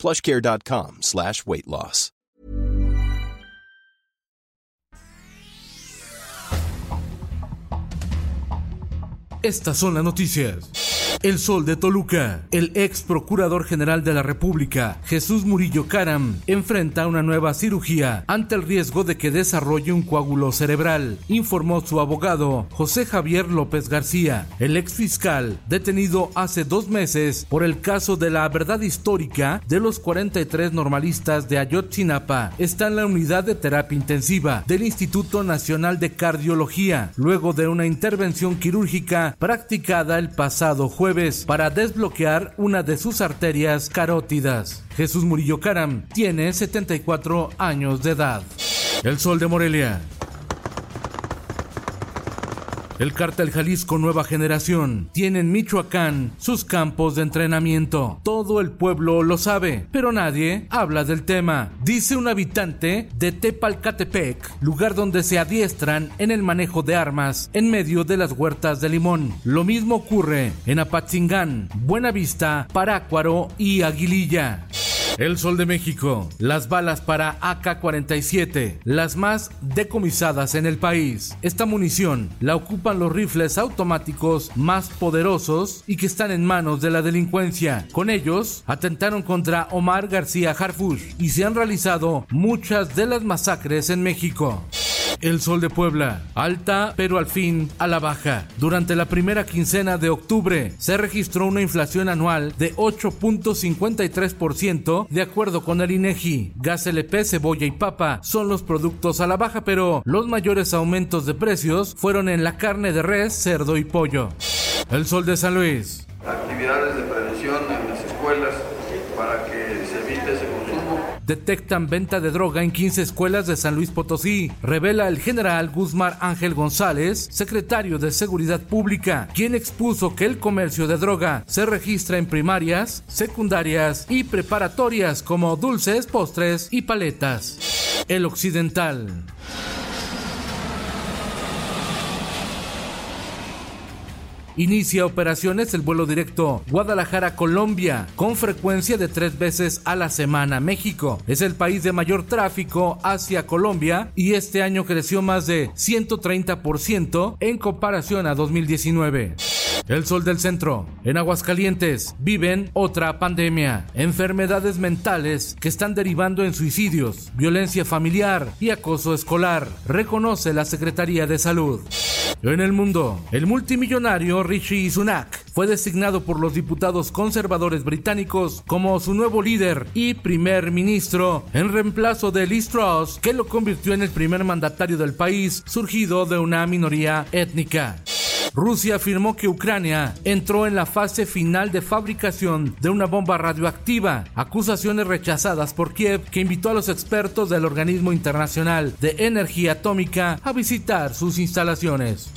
plushcare.com slash weight loss. Estas son las noticias. El Sol de Toluca. El ex procurador general de la República, Jesús Murillo Caram, enfrenta una nueva cirugía ante el riesgo de que desarrolle un coágulo cerebral, informó su abogado, José Javier López García. El ex fiscal, detenido hace dos meses por el caso de la verdad histórica de los 43 normalistas de Ayotzinapa, está en la unidad de terapia intensiva del Instituto Nacional de Cardiología, luego de una intervención quirúrgica practicada el pasado jueves para desbloquear una de sus arterias carótidas. Jesús Murillo Caram tiene 74 años de edad. El Sol de Morelia. El cártel Jalisco Nueva Generación tiene en Michoacán sus campos de entrenamiento. Todo el pueblo lo sabe, pero nadie habla del tema. Dice un habitante de Tepalcatepec, lugar donde se adiestran en el manejo de armas en medio de las huertas de limón. Lo mismo ocurre en Apatzingán, Buenavista, Parácuaro y Aguililla. El Sol de México. Las balas para AK-47, las más decomisadas en el país. Esta munición la ocupan los rifles automáticos más poderosos y que están en manos de la delincuencia. Con ellos atentaron contra Omar García Harfush y se han realizado muchas de las masacres en México. El Sol de Puebla, alta pero al fin a la baja. Durante la primera quincena de octubre se registró una inflación anual de 8.53% de acuerdo con el INEGI. Gas LP, cebolla y papa son los productos a la baja, pero los mayores aumentos de precios fueron en la carne de res, cerdo y pollo. El Sol de San Luis. Actividades de prevención en las escuelas para que se evite ese. Detectan venta de droga en 15 escuelas de San Luis Potosí, revela el general Guzmán Ángel González, secretario de Seguridad Pública, quien expuso que el comercio de droga se registra en primarias, secundarias y preparatorias como dulces, postres y paletas. El Occidental. Inicia operaciones el vuelo directo Guadalajara-Colombia con frecuencia de tres veces a la semana. México es el país de mayor tráfico hacia Colombia y este año creció más de 130% en comparación a 2019. El sol del centro. En Aguascalientes viven otra pandemia. Enfermedades mentales que están derivando en suicidios, violencia familiar y acoso escolar, reconoce la Secretaría de Salud. En el mundo, el multimillonario Rishi Sunak fue designado por los diputados conservadores británicos como su nuevo líder y primer ministro en reemplazo de Liz Truss, que lo convirtió en el primer mandatario del país surgido de una minoría étnica. Rusia afirmó que Ucrania entró en la fase final de fabricación de una bomba radioactiva, acusaciones rechazadas por Kiev que invitó a los expertos del Organismo Internacional de Energía Atómica a visitar sus instalaciones.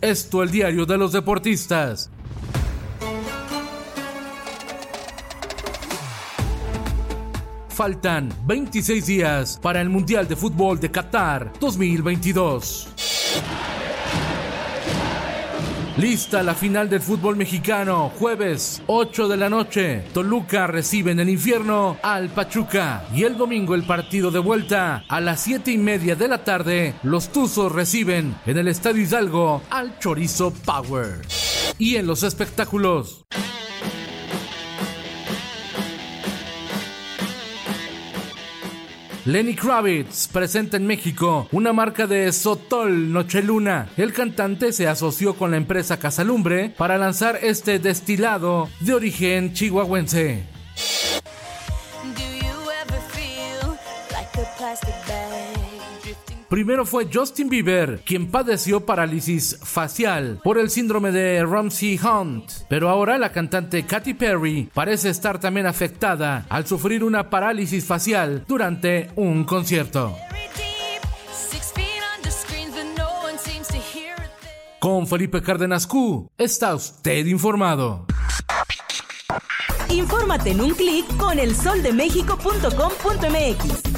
Esto el diario de los deportistas. Faltan 26 días para el Mundial de Fútbol de Qatar 2022. Lista la final del fútbol mexicano, jueves 8 de la noche. Toluca recibe en el infierno al Pachuca. Y el domingo el partido de vuelta a las 7 y media de la tarde. Los Tuzos reciben en el Estadio Hidalgo al Chorizo Power. Y en los espectáculos. Lenny Kravitz presenta en México una marca de Sotol Nocheluna. El cantante se asoció con la empresa Casalumbre para lanzar este destilado de origen chihuahuense. Primero fue Justin Bieber, quien padeció parálisis facial por el síndrome de Ramsey Hunt, pero ahora la cantante Katy Perry parece estar también afectada al sufrir una parálisis facial durante un concierto. Con Felipe Cárdenas Q, está usted informado. Infórmate en un clic con elsoldemexico.com.mx.